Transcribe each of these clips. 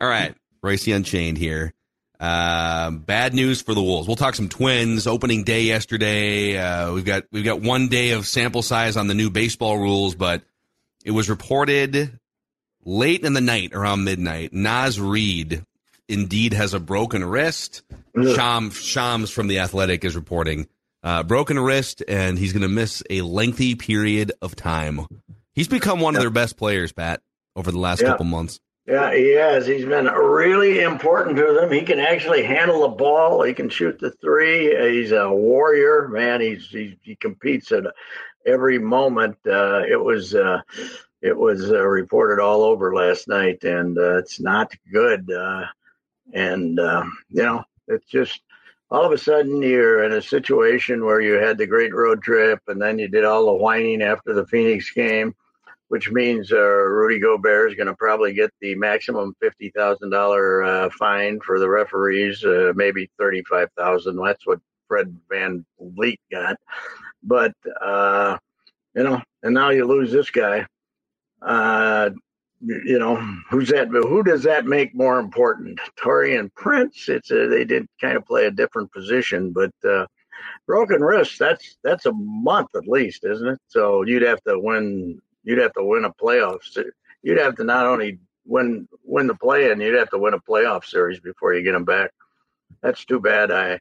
All right, Reusse Unchained here. Uh, bad news for the Wolves. We'll talk some Twins. Opening day yesterday. Uh, we've got we've got one day of sample size on the new baseball rules, but it was reported late in the night, around midnight. Naz Reid indeed has a broken wrist. Sham Shams from the Athletic is reporting uh, broken wrist, and he's going to miss a lengthy period of time. He's become one of their best players, Pat, over the last Yeah. couple months. Yeah, he has. He's been really important to them. He can actually handle the ball. He can shoot the three. He's a warrior, man. He's, he's he competes at every moment. Uh, it was uh, it was uh, reported all over last night, and uh, it's not good. Uh, and um, you know, it's just all of a sudden you're in a situation where you had the great road trip, and then you did all the whining after the Phoenix game which means uh, Rudy Gobert is going to probably get the maximum fifty thousand uh, fine for the referees, uh, maybe thirty five thousand. That's what Fred Van Vliet got. But uh, you know, and now you lose this guy. Uh, you know, who's that? Who does that make more important? Taurean Prince. It's a, they did kind of play a different position, but. Uh, broken wrist that's that's a month at least isn't it so you'd have to win you'd have to win a playoff you'd have to not only win win the play and you'd have to win a playoff series before you get him back. That's too bad. I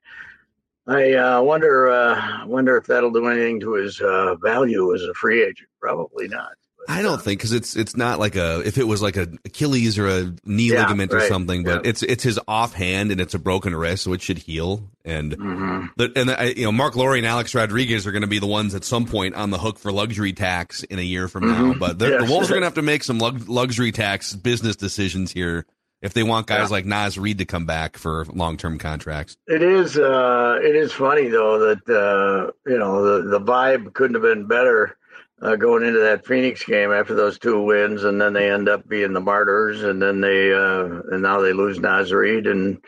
i uh, wonder uh, wonder if that'll do anything to his uh, value as a free agent. Probably not I don't think because it's it's not like a if it was like a Achilles or a knee Yeah, ligament or something, but yeah. it's it's his offhand and it's a broken wrist, so it should heal. And Mm-hmm. the, and I, you know Marc Lore and Alex Rodriguez are going to be the ones at some point on the hook for luxury tax in a year from now. Mhm. But the, Yes. the Wolves are going to have to make some lug, luxury tax business decisions here if they want guys Yeah. like Naz Reid to come back for long term contracts. It is. Uh, it is funny though that uh, you know the the vibe couldn't have been better uh, going into that Phoenix game after those two wins, and then they end up being the martyrs, and then they uh, and now they lose Naz and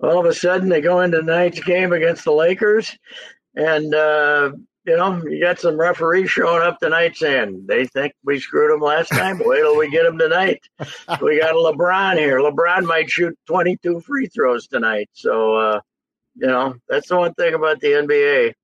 all of a sudden they go into tonight's game against the Lakers, and uh, you know you got some referees showing up tonight saying they think we screwed them last time. Wait till we get them tonight. we got a LeBron here. LeBron might shoot 22 free throws tonight, so. Uh, you know, that's the one thing about the NBA.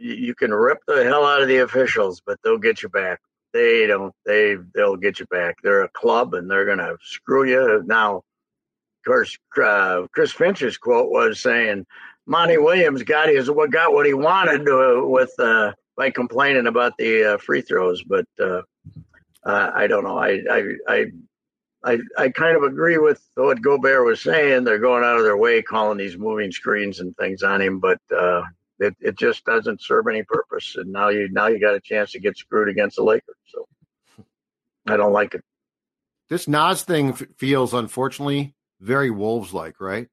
You, can rip the hell out of the officials, but they'll get you back. They don't. They they'll get you back. They're a club, and they're gonna screw you. Now, of course, uh, Chris Finch's quote was saying, "Monty Williams got his what got what he wanted to, with uh, by complaining about the uh, free throws." But uh, uh, I don't know. I I I I, I kind of agree with what Gobert was saying. They're going out of their way calling these moving screens and things on him, but uh, it, it just doesn't serve any purpose. And now you now you got a chance to get screwed against the Lakers. So I don't like it. This Naz thing f- feels unfortunately very Wolves like, right?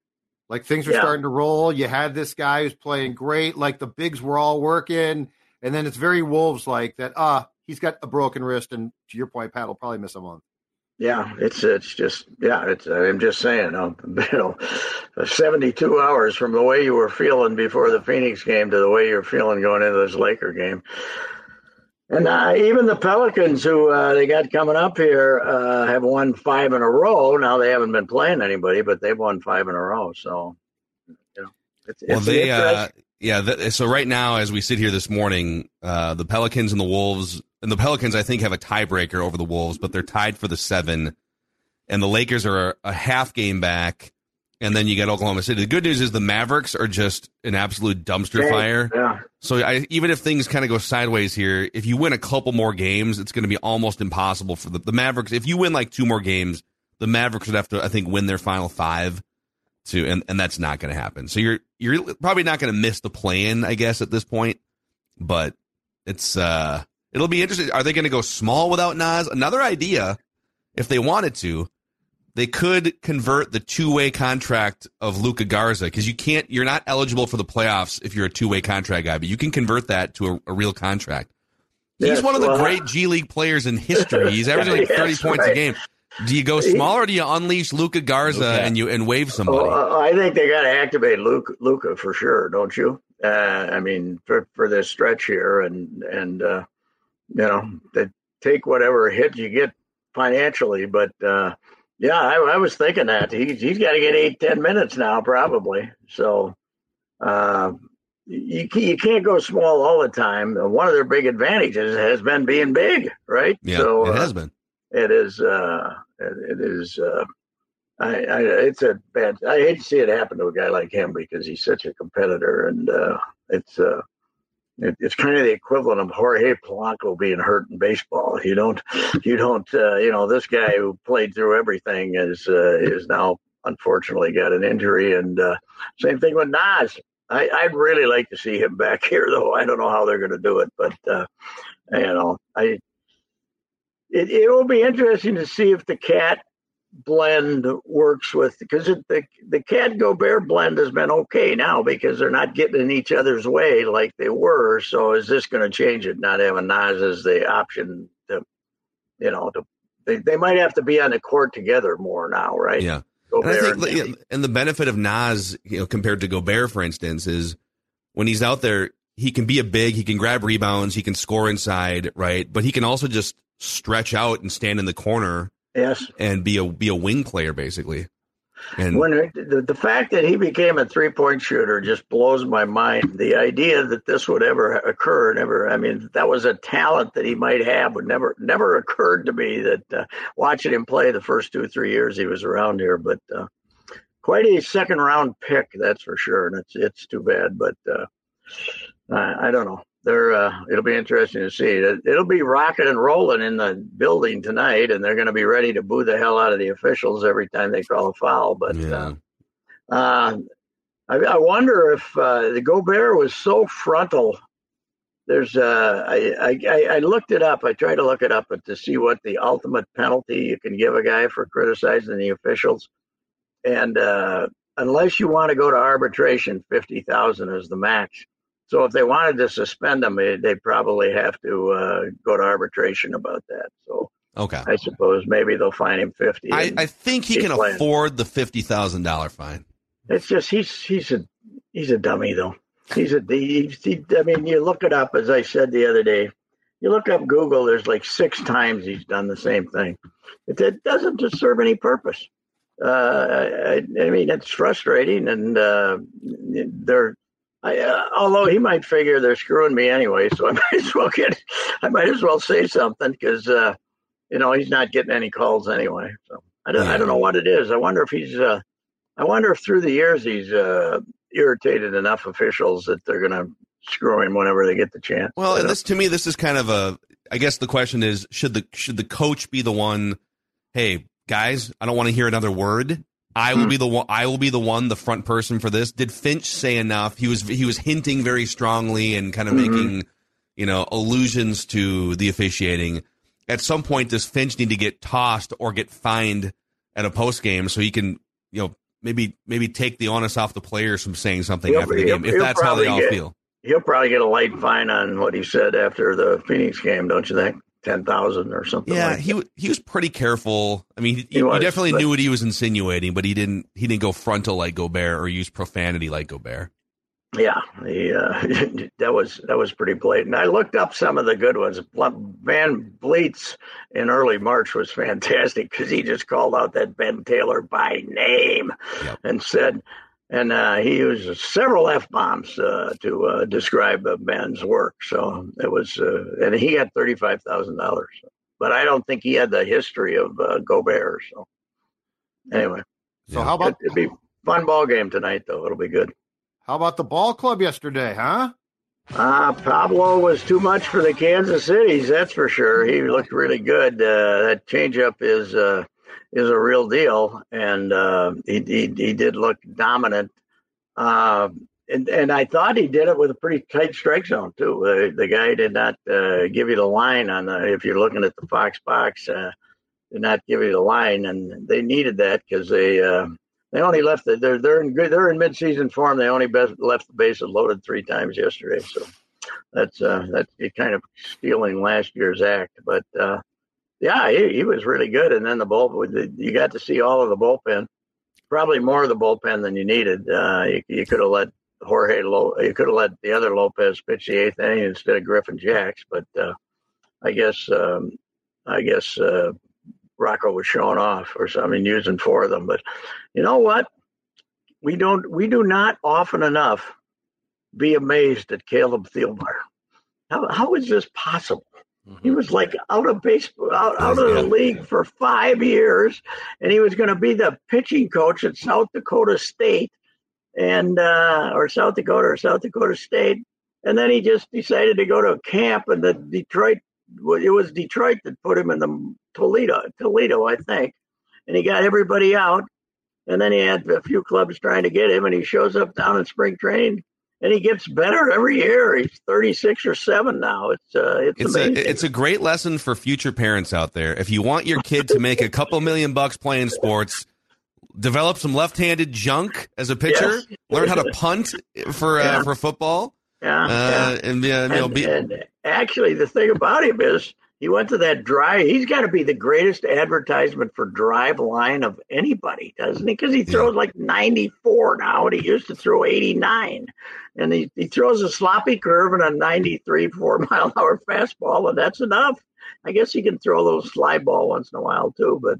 Like things are Yeah. starting to roll. You had this guy who's playing great. Like the bigs were all working, and then it's very Wolves like that. Ah, he's got a broken wrist, and to your point, Pat will probably miss a month. Yeah, it's it's just yeah. It's I'm just saying, um, you know, 72 hours from the way you were feeling before the Phoenix game to the way you're feeling going into this Laker game. And uh, even the Pelicans, who uh, they got coming up here, uh, have won five in a row. Now they haven't been playing anybody, but they've won five in a row. So, you know, it's, Well, it's they, uh, yeah. Th- so right now, as we sit here this morning, uh, the Pelicans and the Wolves and the Pelicans, I think, have a tiebreaker over the Wolves, but they're tied for the seven, and the Lakers are a half game back, and then you get Oklahoma City. The good news is the Mavericks are just an absolute dumpster fire. Yeah. So I, even if things kind of go sideways here, if you win a couple more games, it's going to be almost impossible for the, the Mavericks. If you win like two more games, the Mavericks would have to, I think, win their final five to, and, and that's not going to happen. So you're you're probably not going to miss the play-in, I guess, at this point. But it's uh, it'll be interesting. Are they going to go small without Naz? Another idea, if they wanted to, they could convert the two-way contract of Luka Garza because you can't. You're not eligible for the playoffs if you're a two-way contract guy, but you can convert that to a, a real contract. He's Yes, one of the well, great G League players in history. He's averaging like 30 Yes, points a game. Do you go small or do you unleash Luka Garza Luka. and you and wave somebody? Well, uh, I think they got to activate Luka, Luka for sure, don't you? Uh, I mean, for, for this stretch here, and and uh, you know, they take whatever hit you get financially, but uh, yeah, I, I was thinking that he's he's got to get eight ten minutes now, probably. So uh, you you can't go small all the time. One of their big advantages has been being big, right? yeah, so, it uh, has been. it is uh it, it is uh I, I it's a bad I hate to see it happen to a guy like him because he's such a competitor and uh it's uh it, it's kind of the equivalent of Jorge Polanco being hurt in baseball. You don't, you don't, uh, you know, this guy who played through everything is uh, is now unfortunately got an injury, and uh, same thing with Naz. I, I'd really like to see him back here, though. I don't know how they're going to do it, but uh, you know, I it, it will be interesting to see if the KAT blend works with because the the KAT Gobert blend has been okay now because they're not getting in each other's way like they were. So is this going to change it? Not having Naz as the option to, you know, to they, they might have to be on the court together more now, right? Yeah. And I think, and yeah, and the benefit of Naz, you know, compared to Gobert, for instance, is when he's out there, he can be a big, he can grab rebounds, he can score inside, right? But he can also just stretch out and stand in the corner yes. and be a be a wing player, basically. And when the, the fact that he became a three point shooter just blows my mind. The idea that this would ever occur never. I mean, that was a talent that he might have would never never occurred to me. That uh, watching him play the first two three years he was around here, but uh, quite a second round pick, that's for sure. And it's it's too bad, but uh, I, I don't know. They're, uh, it'll be interesting to see. It, it'll be rocking and rolling in the building tonight, and they're going to be ready to boo the hell out of the officials every time they call a foul. But yeah, uh, uh, I, I wonder if uh, the Gobert was so frontal. There's, uh, I, I, I looked it up. I tried to look it up to see what the ultimate penalty you can give a guy for criticizing the officials. And uh, unless you want to go to arbitration, fifty thousand is the max. So if they wanted to suspend him, they they'd probably have to uh, go to arbitration about that. So okay. I suppose maybe they'll fine him fifty. I, I think he can playing. afford the fifty thousand dollar fine. It's just he's he's a he's a dummy though. He's a he, he, I mean, you look it up as I said the other day. You look up Google. There's like six times he's done the same thing. It, it doesn't just serve any purpose. Uh, I, I mean, it's frustrating, and uh, they're. I, uh, although he might figure they're screwing me anyway, so I might as well get. I might as well say something because uh, you know he's not getting any calls anyway. So I don't. Yeah. I don't know what it is. I wonder if he's. Uh, I wonder if through the years he's uh, irritated enough officials that they're going to screw him whenever they get the chance. Well, and this to me, this is kind of a. I guess the question is, should the should the coach be the one? Hey, guys, I don't want to hear another word. I will Hmm. be the one. I will be the one, the front person for this. Did Finch say enough? He was he was hinting very strongly and kind of Mhm. making, you know, allusions to the officiating. At some point, does Finch need to get tossed or get fined at a post game so he can, you know, maybe maybe take the onus off the players from saying something He'll- after the game if that's how they all get- feel. he'll probably get a light fine on what he said after the Phoenix game, don't you think? Ten thousand or something. Yeah, like he that. he was pretty careful. I mean, he, He was, definitely but- knew what he was insinuating, but he didn't he didn't go frontal like Gobert or use profanity like Gobert. Yeah, he, uh, that was that was pretty blatant. I looked up some of the good ones. Van Vliet's in early March was fantastic because he just called out that Ben Taylor by name Yep. and said, and uh, he used several f bombs uh, to uh, describe Ben's work. So it was, uh, and he got thirty five thousand dollars. But I don't think he had the history of uh, Gobert. So anyway, so how about it'd be fun ball game tonight though? It'll be good. How about the ball club yesterday, huh? Uh, Pablo was too much for the Kansas Cities, that's for sure. He looked really good. Uh, that changeup is uh, is a real deal, and uh, he, he, he did look dominant. Uh, and and I thought he did it with a pretty tight strike zone too. Uh, the guy did not uh, give you the line on the. If you're looking at the Fox box, uh, did not give you the line, and they needed that because they uh, they only left the, they're they're in good they're in midseason form. They only best, left the bases loaded three times yesterday, so that's uh, that's kind of stealing last year's act. But uh, yeah, he, he was really good. And then the bullpen, you got to see all of the bullpen, probably more of the bullpen than you needed. Uh, you, you could have let Jorge, you could have let the other Lopez pitch the eighth inning instead of Griffin Jax, but uh, I guess um, I guess uh, Rocco was showing off or something, using four of them. But you know what? We don't we do not often enough be amazed at Caleb Thielbar. How how is this possible? He was like out of baseball, out, out of the league for five years, and he was going to be the pitching coach at South Dakota State, and uh, or South Dakota or South Dakota State, and then he just decided to go to a camp, and the Detroit, it was Detroit that put him in the Toledo, Toledo, I think, and he got everybody out, and then he had a few clubs trying to get him, and he shows up down in spring training and he gets better every year. He's 36 or 7 now. It's uh, it's, it's amazing. A, it's a great lesson for future parents out there. If you want your kid to make a couple million bucks playing sports, develop some left-handed junk as a pitcher, yes. learn how to punt for uh, for football. Yeah, uh, yeah. and, uh, you know, be- and actually the thing about him is he went to that drive. He's got to be the greatest advertisement for Driveline of anybody, doesn't he? Because he throws yeah. like 94 now, and he used to throw 89. And he, he throws a sloppy curve and a 93, four mile hour fastball, and that's enough. I guess he can throw a little slide ball once in a while too, but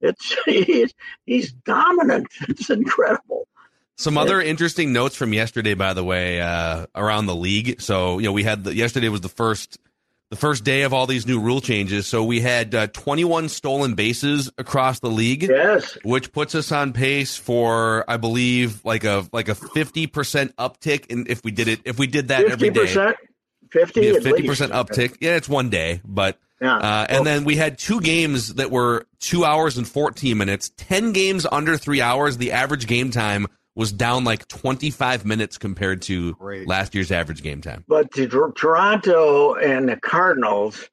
it's he's, he's dominant. It's incredible. Some other interesting notes from yesterday, by the way, uh, around the league. So you know, we had the, yesterday was the first the first day of all these new rule changes. So we had uh, 21 stolen bases across the league. Yes, which puts us on pace for, I believe, like a like a 50 percent uptick. And if we did it, if we did that 50%, every day, 50 50 percent uptick. Yeah, it's one day, but. Yeah. Uh, and then we had two games that were two hours and 14 minutes, 10 games under three hours. The average game time was down like 25 minutes compared to Great. last year's average game time. But to Toronto and the Cardinals,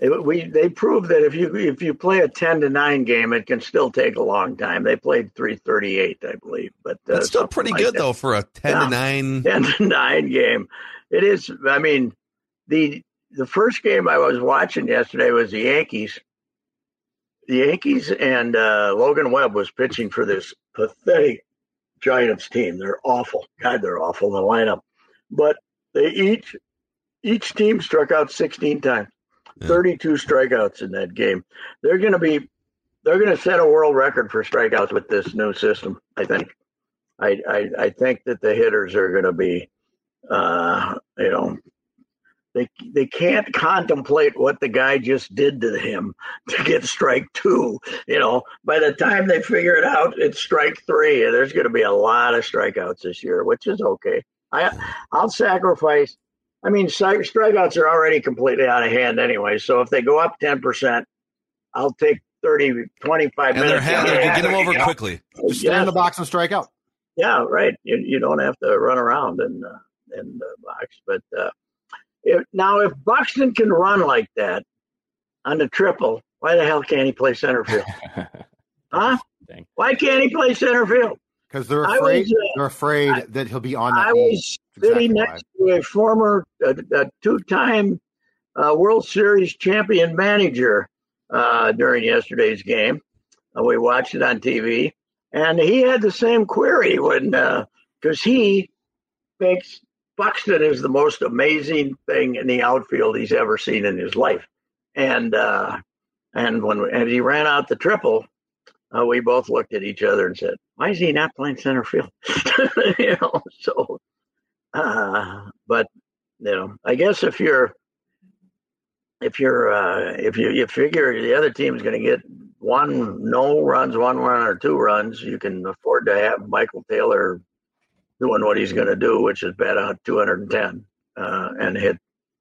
it, we they proved that if you if you play a 10 to 9 game, it can still take a long time. They played 338, I believe, but uh, that's still pretty like good that. though for a 10 yeah, to 9 10 to 9 game. It is. I mean, the the first game I was watching yesterday was the Yankees. The Yankees and uh, Logan Webb was pitching for this pathetic Giants team. They're awful. God, they're awful the lineup. But they each each team struck out 16 times. Yeah. 32 strikeouts in that game. They're going to be they're going to set a world record for strikeouts with this new system. I think. I I, I think that the hitters are going to be, uh, you know, they they can't contemplate what the guy just did to him to get strike two. You know, by the time they figure it out, it's strike three. There's going to be a lot of strikeouts this year, which is okay. I I'll sacrifice. I mean, strikeouts are already completely out of hand anyway. So if they go up ten percent, I'll take 30, 25 and minutes. And they're get them over quickly. Just stand in the box and strike out. Yeah, right. You you don't have to run around in uh, in the box, but. Uh, if, now, if Buxton can run like that on the triple, why the hell can't he play center field? huh? Dang. Why can't he play center field? Because they're afraid. Was, uh, they're afraid I, that he'll be on. I was sitting next to a former, uh, a two-time uh, World Series champion manager uh, during yesterday's game. Uh, we watched it on TV, and he had the same query when because uh, he thinks Buxton is the most amazing thing in the outfield he's ever seen in his life. And uh, and when and he ran out the triple, uh, we both looked at each other and said, why is he not playing center field? you know, so, uh, but you know, I guess if you're if you're uh, if you you figure the other team is going to get one no runs, one run or two runs, you can afford to have Michael Taylor doing what he's going to do, which is bet on 210 uh, and hit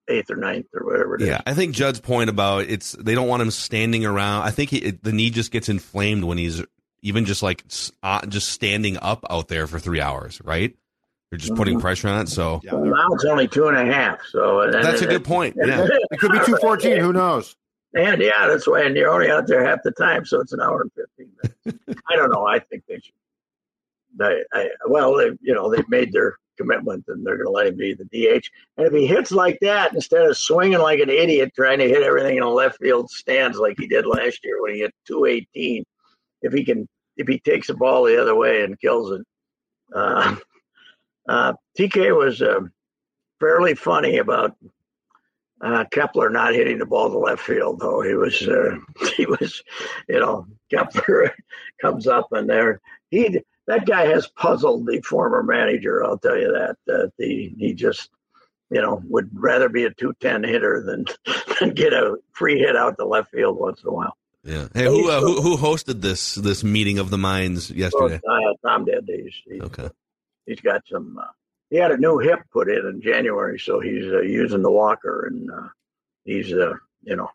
eighth or ninth or whatever it is. Yeah, I think Judd's point about it's they don't want him standing around. I think he, it, the knee just gets inflamed when he's even just like uh, just standing up out there for three hours, right? They're just putting mm-hmm. pressure on it. So yeah, well, now it's only two and a half. So that's a good point. Yeah, it could be two fourteen. Who knows? And yeah, that's why. And you're only out there half the time, so it's an hour and fifteen minutes. I don't know. I think they should. They, I, well, they, you know, they've made their commitment and they're going to let him be the DH. And if he hits like that, instead of swinging like an idiot trying to hit everything in the left field stands like he did last year when he hit 218, if he can, if he takes the ball the other way and kills it, uh, uh, TK was uh, fairly funny about uh, Kepler not hitting the ball to left field, though. He was uh, he was, you know, Kepler comes up and there. He that guy has puzzled the former manager. I'll tell you that. That the he just you know would rather be a two ten hitter than than get a free hit out to left field once in a while. Yeah. Hey, who uh, who, who hosted this this meeting of the minds yesterday? Uh, Tom did. He's, he's, okay. He's got some. Uh, he had a new hip put in in January, so he's uh, using the walker, and uh, he's uh, you know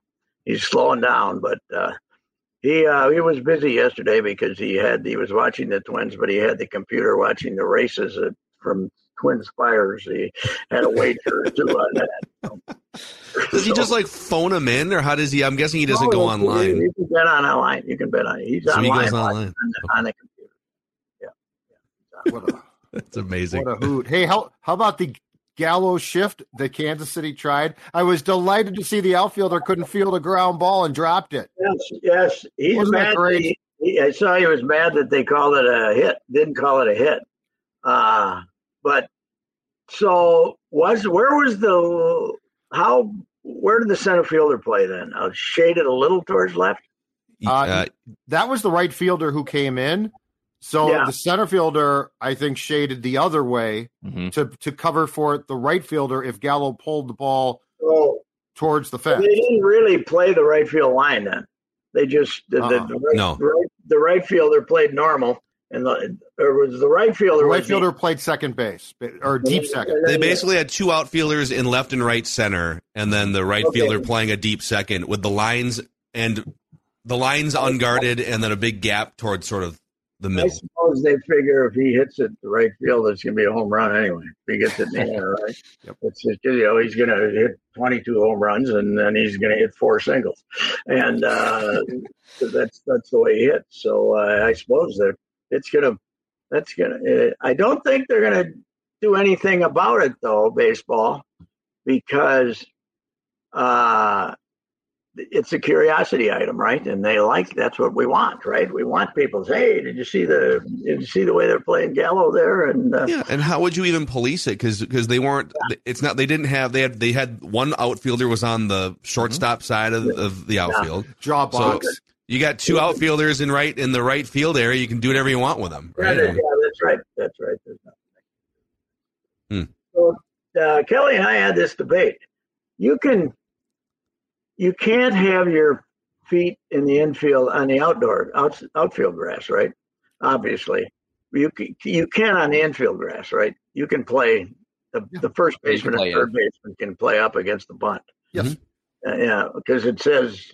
he's slowing down, but he uh, he was busy yesterday because he had he was watching the Twins, but he had the computer watching the races at, from TwinSpires. He had a wager or two on that. does he just like phone him in, or how does he? I'm guessing he doesn't no, go online. You, can bet on online. You can bet on. He's so online, he goes online. On, the, on the computer. Yeah, yeah. What a, That's amazing. What a hoot! Hey, how how about the Gallo shift that Kansas City tried. I was delighted to see the outfielder couldn't field a ground ball and dropped it. Yes, yes. He's Wasn't mad. He, he, I saw he was mad that they called it a hit. Didn't call it a hit. Uh, but so was where was the how where did the center fielder play then? Uh, shaded a little towards left. Uh, uh, that was the right fielder who came in. So yeah. the center fielder, I think, shaded the other way mm-hmm. to to cover for the right fielder if Gallo pulled the ball oh. towards the fence. They didn't really play the right field line then. They just the, uh-uh. the, the, right, no. the, right, the right fielder played normal, and the or was the right fielder. The right fielder deep. played second base or deep second. They basically had two outfielders in left and right center, and then the right okay. fielder playing a deep second with the lines and the lines unguarded, and then a big gap towards sort of the middle. I suppose they figure if he hits it the right field, it's going to be a home run anyway. If he gets it in the air, right? Yep. It's just, you know, he's going to hit 22 home runs and then he's going to hit four singles. And uh, that's that's the way he hits. So uh, I suppose that it's going to, that's going to, uh, I don't think they're going to do anything about it though, baseball, because uh, it's a curiosity item, right? And they like that's what we want, right? We want people to say, "Hey, did you see the did you see the way they're playing Gallo there?" And uh, yeah, and how would you even police it? Because because they weren't. It's not. They didn't have. They had. They had one outfielder was on the shortstop mm-hmm. side of, of, the outfield. Yeah. Draw box. So you got two outfielders in right in the right field area. You can do whatever you want with them. Right? Yeah, yeah that's right. That's right. Hmm. So uh, Kelly and I had this debate. You can you can't have your feet in the infield on the outdoor out, outfield grass, right? Obviously, you you can on the infield grass, right? You can play the, yeah. the first baseman and third baseman can play up against the bunt. Yes. Uh, yeah, because it says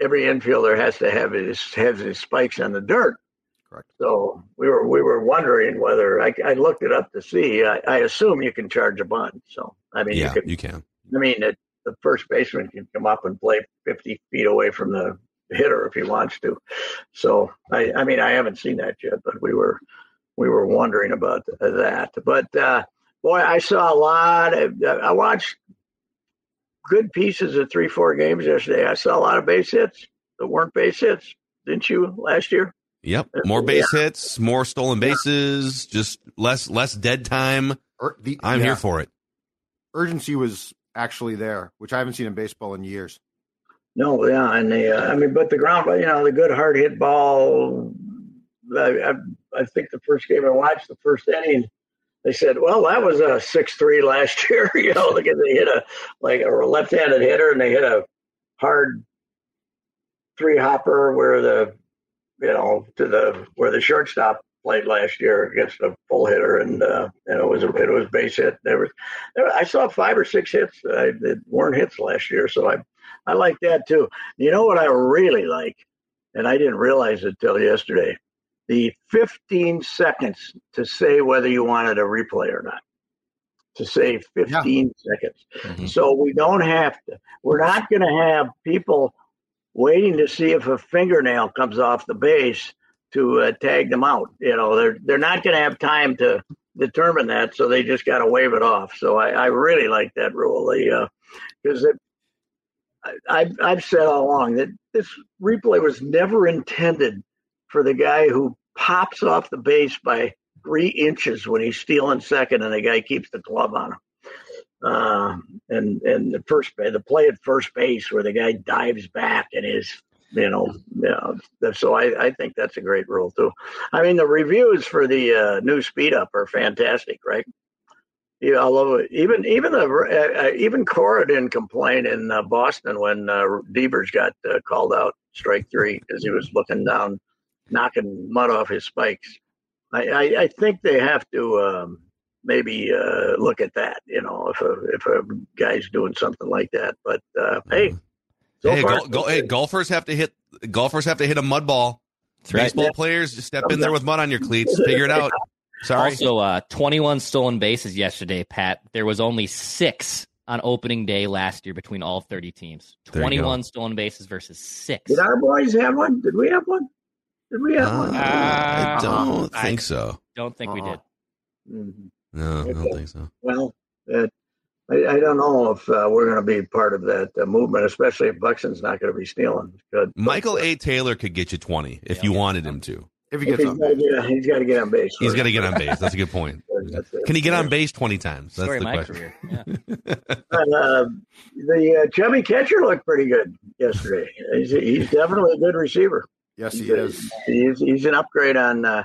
every infielder has to have his has his spikes on the dirt. Correct. So we were we were wondering whether I, I looked it up to see. I, I, assume you can charge a bunt. So I mean, yeah, you, could, you can. I mean, it, the first baseman can come up and play 50 feet away from the hitter if he wants to. So I, I mean, I haven't seen that yet, but we were we were wondering about that. But uh, boy, I saw a lot. Of, uh, I watched good pieces of three, four games yesterday. I saw a lot of base hits that weren't base hits. Didn't you last year? Yep, uh, more base yeah. hits, more stolen bases, yeah. just less less dead time. Er, the, I'm yeah. here for it. Urgency was actually there, which I haven't seen in baseball in years. No, yeah, and the uh, I mean, but the ground, you know, the good hard hit ball. I, I, I think the first game I watched, the first inning, they said, "Well, that was a six-three last year." you know, because they hit a like a left-handed hitter and they hit a hard three hopper where the you know to the where the shortstop played last year against a full hitter, and uh, and it was a, it was base hit. There was, there, I saw five or six hits uh, that weren't hits last year, so I I like that too. You know what I really like, and I didn't realize it till yesterday, the 15 seconds to say whether you wanted a replay or not. To say 15 yeah. seconds, mm-hmm. so we don't have to. We're not going to have people waiting to see if a fingernail comes off the base to uh, tag them out. You know, they're they're not going to have time to determine that, so they just got to wave it off. So I, I really like that rule because uh, I've I've said all along that this replay was never intended for the guy who pops off the base by three inches when he's stealing second, and the guy keeps the glove on him. Uh, and and the first the play at first base where the guy dives back and is you know, yeah. So I, I think that's a great rule too. I mean, the reviews for the uh, new speed up are fantastic, right? Yeah, although even even the uh, uh, even Cora didn't complain in uh, Boston when uh, Devers got uh, called out strike three because he was looking down, knocking mud off his spikes. I, I, I think they have to um, maybe uh, look at that. You know, if a if a guy's doing something like that. But uh, hey, so hey, far, go, hey, golfers have to hit golfers have to hit a mud ball. That's Baseball right. players just step in there with mud on your cleats. Figure it out. Sorry. Also, uh, 21 stolen bases yesterday, Pat. There was only six on opening day last year between all 30 teams. 21 stolen bases versus six. Did our boys have one? Did we have one? Did we have uh, one? I don't uh, think so. Don't think uh we did. Mm-hmm. No, I don't think so. Well, it, I, I don't know if uh, we're going to be part of that uh, movement, especially if Buxton's not going to be stealing. Good. Michael A. Taylor could get you 20 if yeah. you wanted him to. If he gets on base. Get, he's got to get on base. He's got to get on base. That's a good point. Can he get on base 20 times? That's Story the question. Yeah. and, uh, the uh, chubby catcher looked pretty good yesterday. He's, he's definitely a good receiver. Yes, he is. He's, he's an upgrade on uh,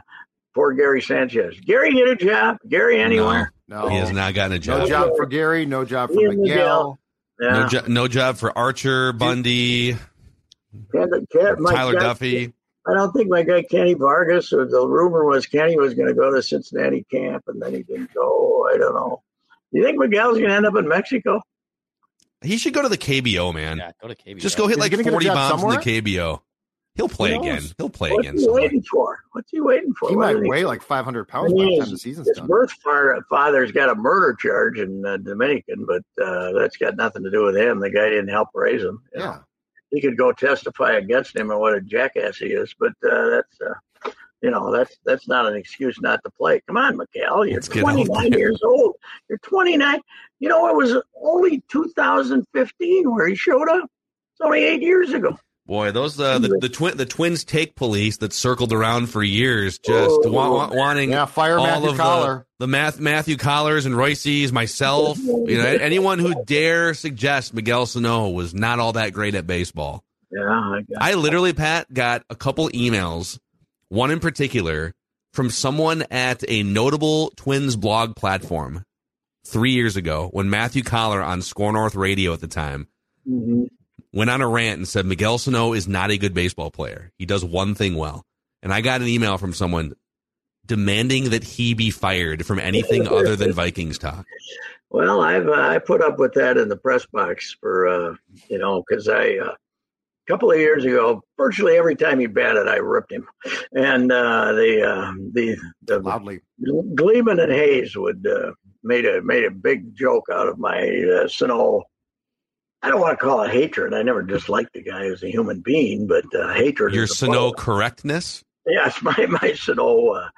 poor Gary Sanchez. Gary get a job. Gary anywhere. No, he has not gotten a job. No job for Gary. No job for Miguel. Miguel. Yeah. No, jo- no job for Archer, Bundy, Tyler Duffey. I don't think my guy Kenny Vargas, or the rumor was Kenny was going to go to Cincinnati camp, and then he didn't go. I don't know. Do you think Miguel's going to end up in Mexico? He should go to the KBO, man. Yeah, go to KBO. Just go hit like 40 bombs somewhere? in the KBO. He'll play again. He'll play What's again. What's he waiting for? What's he waiting for? He might weigh like 500 pounds by the time the season's his done. birth father's got a murder charge in uh, Dominican, but uh, that's got nothing to do with him. The guy didn't help raise him. Yeah. Know? He could go testify against him and what a jackass he is, but uh, that's, uh, you know, that's that's not an excuse not to play. Come on, Miguel. You're Let's 29 years old. You're 29. You know, it was only 2015 where he showed up. It's only eight years ago. Boy, those uh, the the twin the twins take police that circled around for years, just oh, wa- wa- wanting yeah, fire all Matthew of Coller. the, the Math, Matthew Collers and Reusse's, myself, you know, anyone who dare suggest Miguel Sano was not all that great at baseball. Yeah, I, I literally, Pat, got a couple emails, one in particular from someone at a notable Twins blog platform three years ago when Matthew Coller on Score North Radio at the time. Mm-hmm went on a rant and said Miguel Sano is not a good baseball player. He does one thing well. And I got an email from someone demanding that he be fired from anything other than Vikings talk. Well, I've uh, I put up with that in the press box for uh, you know because I uh, a couple of years ago, virtually every time he batted, I ripped him, and uh, the uh, the the loudly Gleeman and Hayes would uh, made a made a big joke out of my uh, Sano I don't want to call it hatred. I never disliked the guy as a human being, but uh, hatred. Your Sano correctness. Yes, my my Sano, uh,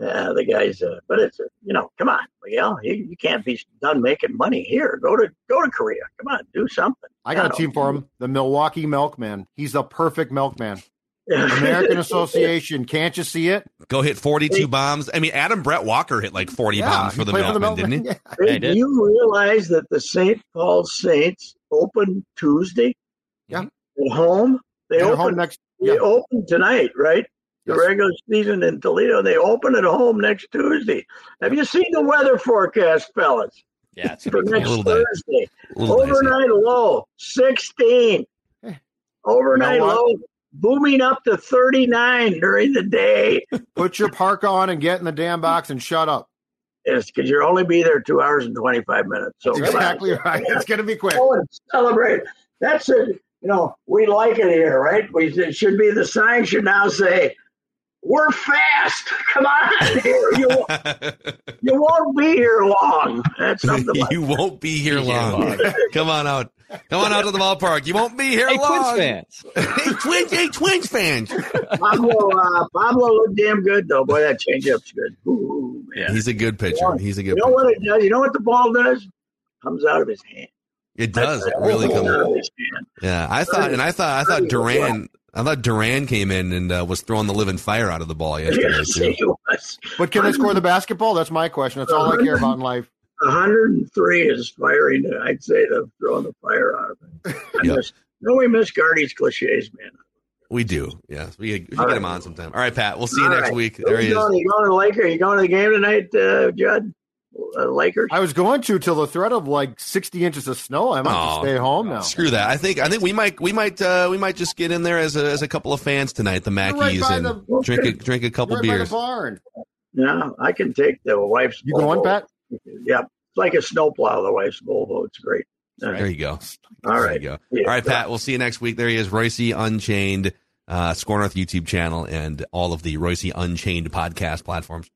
uh, the guys. Uh, but it's uh, you know, come on, Miguel. You, you can't be done making money here. Go to go to Korea. Come on, do something. I got a team for him. The Milwaukee Milkman. He's the perfect milkman. American Association. Can't you see it? Go hit 42 bombs. I mean, Adam Brett Walker hit like 40 yeah, bombs for the Milkman, for the didn't he? Yeah. Hey, do you realize that the St. Paul Saints open Tuesday? Yeah. At home? They open home next. Yeah. They open tonight, right? the regular season in Toledo. They open at home next Tuesday. Have you seen the weather forecast, fellas? Yeah, it's for next Thursday. Overnight dicey. low, 16. Eh. Overnight you know low, booming up to 39 during the day. Put your park on and get in the damn box and shut up. Yes, because you'll only be there two hours and 25 minutes. So That's exactly right. It's going to be quick. Oh, and celebrate. That's it. You know, we like it here, right? We it should be the sign should now say we're fast. Come on here. You, you won't be here long. That's something. you won't be here long. Come on out. Come on out to the ballpark. You won't be here hey, long. Twins fans. hey, Twins, hey, Twins fans. Pablo, uh, Pablo looked damn good though. Boy, that changeup's good. Ooh, yeah, he's a good pitcher. He's a good. You know pitcher. what it does? You know what the ball does? Comes out of his hand. It does. It really comes out of his hand. Yeah, I thought, and I thought, I thought Duran. I thought Duran came in and uh, was throwing the living fire out of the ball yesterday yes, too. But can they score the basketball? That's my question. That's all I care about in life. 103 is firing. I'd say the throwing the fire out of it. yep. miss, no, we miss Gardy's cliches, man. We do. Yes, we, we get right. him on sometime. All right, Pat. We'll see you all next right. week. There he is. Going, you going to the Laker? You going to the game tonight, uh, Judd? Uh, Lakers. I was going to till the threat of like sixty inches of snow. I might oh, have stay home now. Screw that. I think I think we might we might uh, we might just get in there as a, as a couple of fans tonight, the Mackies, right and the, drink a drink a couple right beers. barn. Yeah, I can take the wife's. You going, Pat? Yeah, it's like a snowplow. The wife's Volvo. It's great. There you go. All right. Go. Yeah. All right, Pat. We'll see you next week. There he is, Reusse Unchained, uh, SKOR North YouTube channel, and all of the Reusse Unchained podcast platforms.